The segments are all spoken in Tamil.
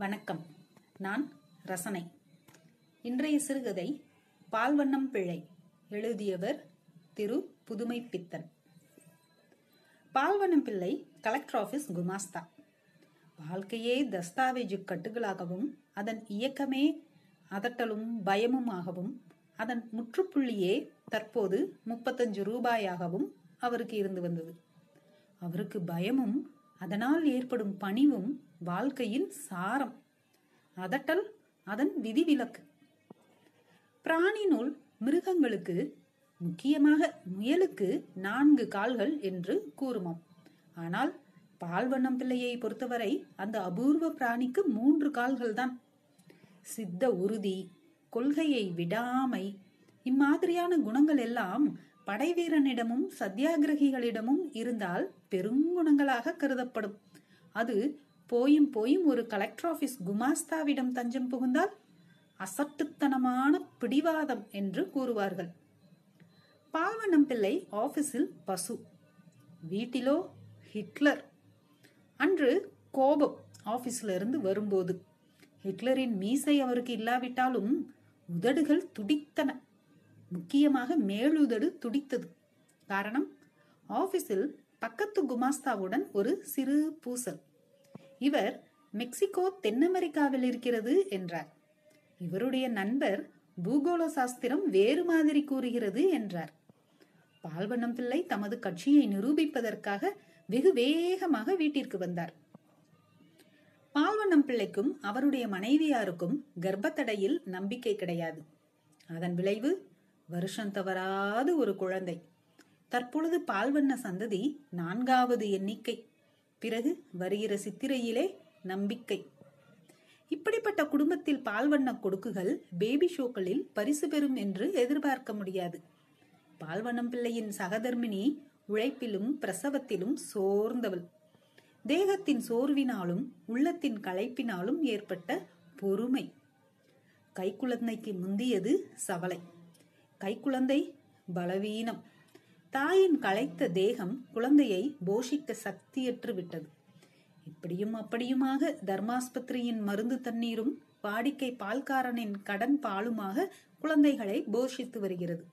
வணக்கம். நான் ரசனை. இன்றைய சிறுகதை பால்வண்ணம் பிழை எழுதியவர் திரு புதுமை பித்தன் பால்வண்ணம் பிள்ளை கலெக்டர் ஆபீஸ் குமாஸ்தா. வாழ்க்கையே தஸ்தாவேஜு கட்டுகளாகவும் அதன் இயக்கமே அதட்டலும் பயமுமாகவும் அதன் முற்றுப்புள்ளியே தற்போது முப்பத்தஞ்சு ரூபாயாகவும் அவருக்கு இருந்து வந்தது. அவருக்கு பயமும் அதனால் ஏற்படும் பணிவும் வாழ்க்கையின் சாரம். அதட்டல் அதன் விதிவிலக்கு. பிராணினுள் மிருகங்களுக்கு முக்கியமாக முயலுக்கு நான்கு கால்கள் என்று கூறுமோம். ஆனால் பால்வண்ணம் பிள்ளையை பொறுத்தவரை அந்த அபூர்வ பிராணிக்கு மூன்று கால்கள் தான் சித்த உறுதி கொள்கையை விடாமை இம்மாதிரியான குணங்கள் எல்லாம் படைவீரனிடமும் சத்தியாகிரகிகளிடமும் இருந்தால் பெருங்குணங்களாக கருதப்படும். அது போயும் போயும் ஒரு கலெக்டர் ஆபீஸ் குமாஸ்தாவிடம் தஞ்சம் புகுந்தால் அசட்டுத்தனமான பிடிவாதம் என்று கூறுவார்கள். பாவனம் பிள்ளை ஆபீஸில் பசு. வீட்டிலோ ஹிட்லர். அன்று கோபம் ஆபீஸ்ல இருந்து வரும்போது. ஹிட்லரின் மீசை அவருக்கு இல்லாவிட்டாலும் உதடுகள் துடித்தன. முக்கியமாக மேலுதடு துடித்தது. காரணம் ஆபீஸில் பக்கத்து குமாஸ்தாவுடன் ஒரு சிறு பூசல். இவர் மெக்சிகோ தென் அமெரிக்காவில் இருக்கிறது என்றார். இவருடைய நண்பர் பூகோள சாஸ்திரம் வேறு மாதிரி கூறுகிறது என்றார். பால்வண்ணம் பிள்ளை தமது கட்சியை நிரூபிப்பதற்காக வெகு வேகமாக வீட்டிற்கு வந்தார். பால்வண்ணம் பிள்ளைக்கும் அவருடைய மனைவியாருக்கும் கர்ப்பத்தடையில் நம்பிக்கை கிடையாது. அதன் விளைவு வருஷம் தவறாது ஒரு குழந்தை. தற்பொழுது பால்வண்ண சந்ததி நான்காவது எண்ணிக்கை. பிறகு வருகிற சித்திரையிலே நம்பிக்கை. இப்படிப்பட்ட குடும்பத்தில் பால்வண்ண கொடுக்குகள் பேபி ஷோக்களில் பரிசு பெறும் என்று எதிர்பார்க்க முடியாது. பால்வண்ணம் பிள்ளையின் சகதர்மினி உழைப்பிலும் பிரசவத்திலும் சோர்ந்தவள். தேகத்தின் சோர்வினாலும் உள்ளத்தின் களைப்பினாலும் ஏற்பட்ட பொறுமை. கைக்குழந்தைக்கு முந்தியது சவலை. கைக்குழந்தை பலவீனம். தாயின் களைத்த தேகம் குழந்தையை போஷிக்க சக்தியற்று விட்டது. இப்படியும் அப்படியுமாக தர்மாஸ்பத்திரியின் மருந்து தண்ணீரும் வாடிக்கை பால்காரனின் கடன் பாலுமாக குழந்தைகளை போஷித்து வருகிறது.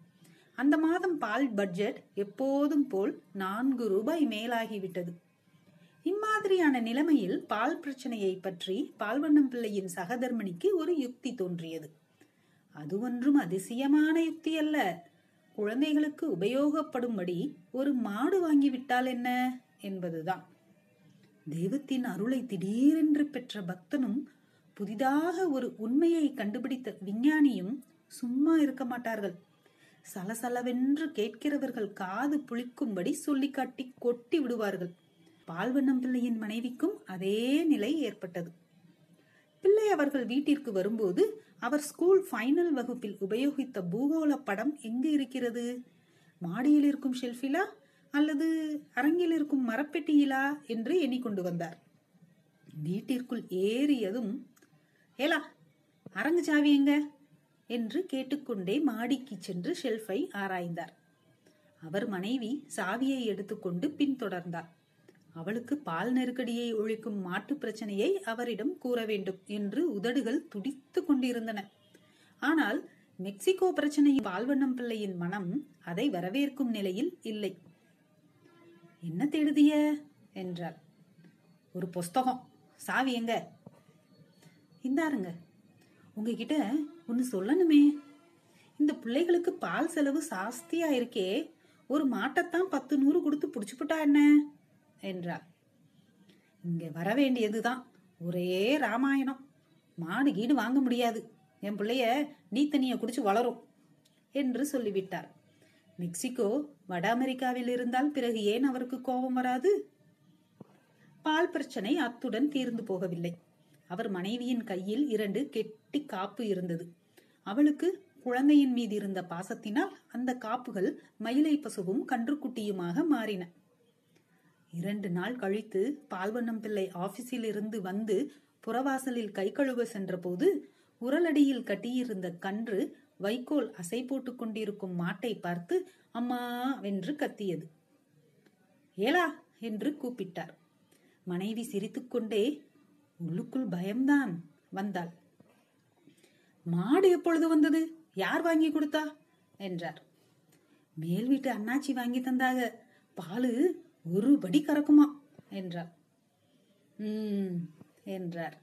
அந்த மாதம் பால் பட்ஜெட் எப்போதும் போல் நான்கு ரூபாய் மேலாகிவிட்டது. இம்மாதிரியான நிலைமையில் பால் பிரச்சனையை பற்றி பால்வண்ணம் பிள்ளையின் சகதர்மணிக்கு ஒரு யுக்தி தோன்றியது. அது ஒன்றும் அதிசயமான யுக்தி அல்ல. குழந்தைகளுக்கு உபயோகப்படும்படி ஒரு மாடு வாங்கிவிட்டால் என்ன? என்பதுதான். தெய்வத்தின் அருளை திடீரென்று பெற்ற பக்தனும் புதிதாக ஒரு உண்மையை கண்டுபிடித்த விஞ்ஞானியும் சும்மா இருக்க மாட்டார்கள். சலசலவென்று கேட்கிறவர்கள் காது புளிக்கும்படி சொல்லி காட்டி கொட்டி விடுவார்கள். பால்வண்ணம் பிள்ளையின் மனைவிக்கும் அதே நிலை ஏற்பட்டது. அவர்கள் வீட்டிற்கு வரும்போது அவர் ஸ்கூல் ஃபைனல் வகுப்பில் உபயோகித்த பூகோள படம் எங்கு இருக்கிறது? மாடியில் இருக்கும் ஷெல்ஃபிலா அல்லது அரங்கில் இருக்கும் மரப்பெட்டியிலா என்று எண்ணிக்கொண்டு வந்தார். வீட்டிற்குள் ஏறியதும் ஏலா அரங்கு சாவி எங்க? என்று கேட்டுக்கொண்டே மாடிக்கு சென்று ஷெல்ஃபை ஆராய்ந்தார். அவர் மனைவி சாவியை எடுத்துக்கொண்டு பின்தொடர்ந்தார். அவளுக்கு பால் நெருக்கடியை ஒழிக்கும் மாட்டு பிரச்சனையை அவரிடம் கூற வேண்டும் என்று உதடுகள் துடித்து கொண்டிருந்தன. ஆனால் மெக்சிகோ பிரச்சனையில் பால்வண்ணம் பிள்ளையின் மனம் அதை வரவேற்கும் நிலையில் இல்லை. என்ன தேடுதிய? என்றார் ஒரு புஸ்தகம். சாவி எங்க? இந்தாருங்க. உங்ககிட்ட ஒன்னு சொல்லணுமே. இந்த பிள்ளைகளுக்கு பால் செலவு சாஸ்தியா இருக்கே. ஒரு மாட்டைத்தான் பத்து நூறு கொடுத்து புடிச்சுப்புட்டா என்ன? என்றார். இங்க வர வேண்டியதுதான். ஒரே ராமாயணம். மாடு கீடு வாங்க முடியாது. என் பிள்ளைய நீ தண்ணிய குடிச்சு வளரும் என்று சொல்லிவிட்டார். மெக்சிகோ வட அமெரிக்காவில் இருந்தால் பிறகு ஏன் அவருக்கு கோபம் வராது? பால் பிரச்சனை அத்துடன் தீர்ந்து போகவில்லை. அவர் மனைவியின் கையில் இரண்டு கெட்டி காப்பு இருந்தது. அவளுக்கு குழந்தையின் மீது இருந்த பாசத்தினால் அந்த காப்புகள் மயிலை பசுவும் கன்றுக்குட்டியுமாக மாறின. இரண்டு நாள் கழித்து பால்வண்ணம் பிள்ளை ஆபீஸில் இருந்து வந்து புறவாசலில் கை கழுவ சென்றபோது உரலடியில் கட்டியிருந்த கன்று வைக்கோல் அசை போட்டுக் கொண்டிருக்கும் மாட்டை பார்த்து அம்மா வென்று கத்தியது. ஏலா என்று கூப்பிட்டார். மனைவி சிரித்துக்கொண்டே உள்ளுக்குள் பயம்தான் வந்தாள். மாடு எப்பொழுது வந்தது? யார் வாங்கி கொடுத்தா? என்றார். மேல் வீட்டு அண்ணாச்சி வாங்கி தந்தாக பாலு ஒரு படி கறக்குமா? என்றார் உம் என்றார்.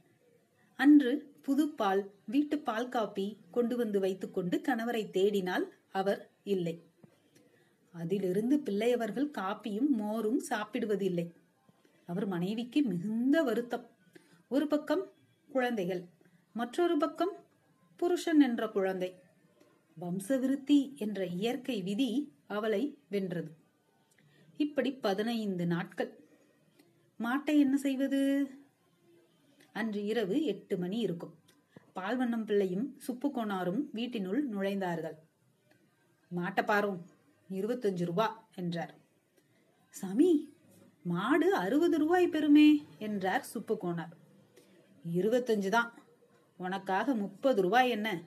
அன்று புதுப்பால் வீட்டு பால் காப்பி கொண்டு வந்து வைத்துக்கொண்டு கணவரை தேடினால் அவர் இல்லை. அதிலிருந்து பிள்ளையவர்கள் காப்பியும் மோரும் சாப்பிடுவதில்லை. அவர் மனைவிக்கு மிகுந்த வருத்தம். ஒரு பக்கம் குழந்தைகள் மற்றொரு பக்கம் புருஷன் என்ற குழந்தை. வம்சவிருத்தி என்ற இயற்கை விதி அவளை வென்றது. இப்படி பதினைந்து நாட்கள். மாட்டை என்ன செய்வது? அன்று இரவு எட்டு மணி இருக்கும். பால்வண்ணம் பிள்ளையும் சுப்புக்கோனாரும் வீட்டினுள் நுழைந்தார்கள். மாட்டை பாரும் இருபத்தஞ்சு ரூபா என்றார். சாமி மாடு அறுபது ரூபாய் பெறுமே என்றார் சுப்புக்கோனார் இருபத்தஞ்சு தான். உனக்காக முப்பது ரூபாய் என்ன?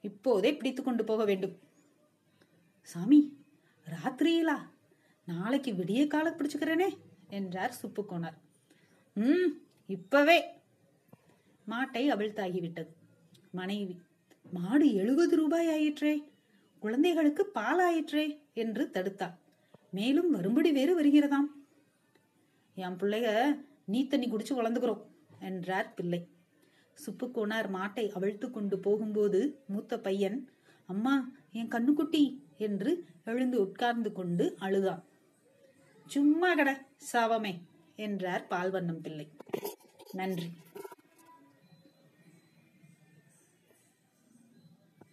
இப்போதே பிடித்து கொண்டு போக வேண்டும். சாமி ராத்திரியிலா? நாளைக்கு விடிய கால பிடிச்சுக்கிறேனே என்றார் சுப்புக்கோனார் ம் இப்பவே. மாட்டை அவிழ்த்தாகிவிட்டது. மனைவி மாடு எழுபது ரூபாய் ஆயிற்றே குழந்தைகளுக்கு பால் ஆயிற்றே என்று தடுத்தாள். மேலும் வரும்படி வேறு வருகிறதாம்? என் பிள்ளைக நீ தண்ணி குடிச்சு வளர்ந்துக்கிறோம் என்றார் பிள்ளை. சுப்புக்கோனார் மாட்டை அவிழ்த்து கொண்டு போகும்போது மூத்த பையன் அம்மா என் கண்ணுக்குட்டி என்று எழுந்து உட்கார்ந்து கொண்டு அழுதான். சும்மா கட சாவமே என்றார் பால்வண்ணம் பிள்ளை. நன்றி.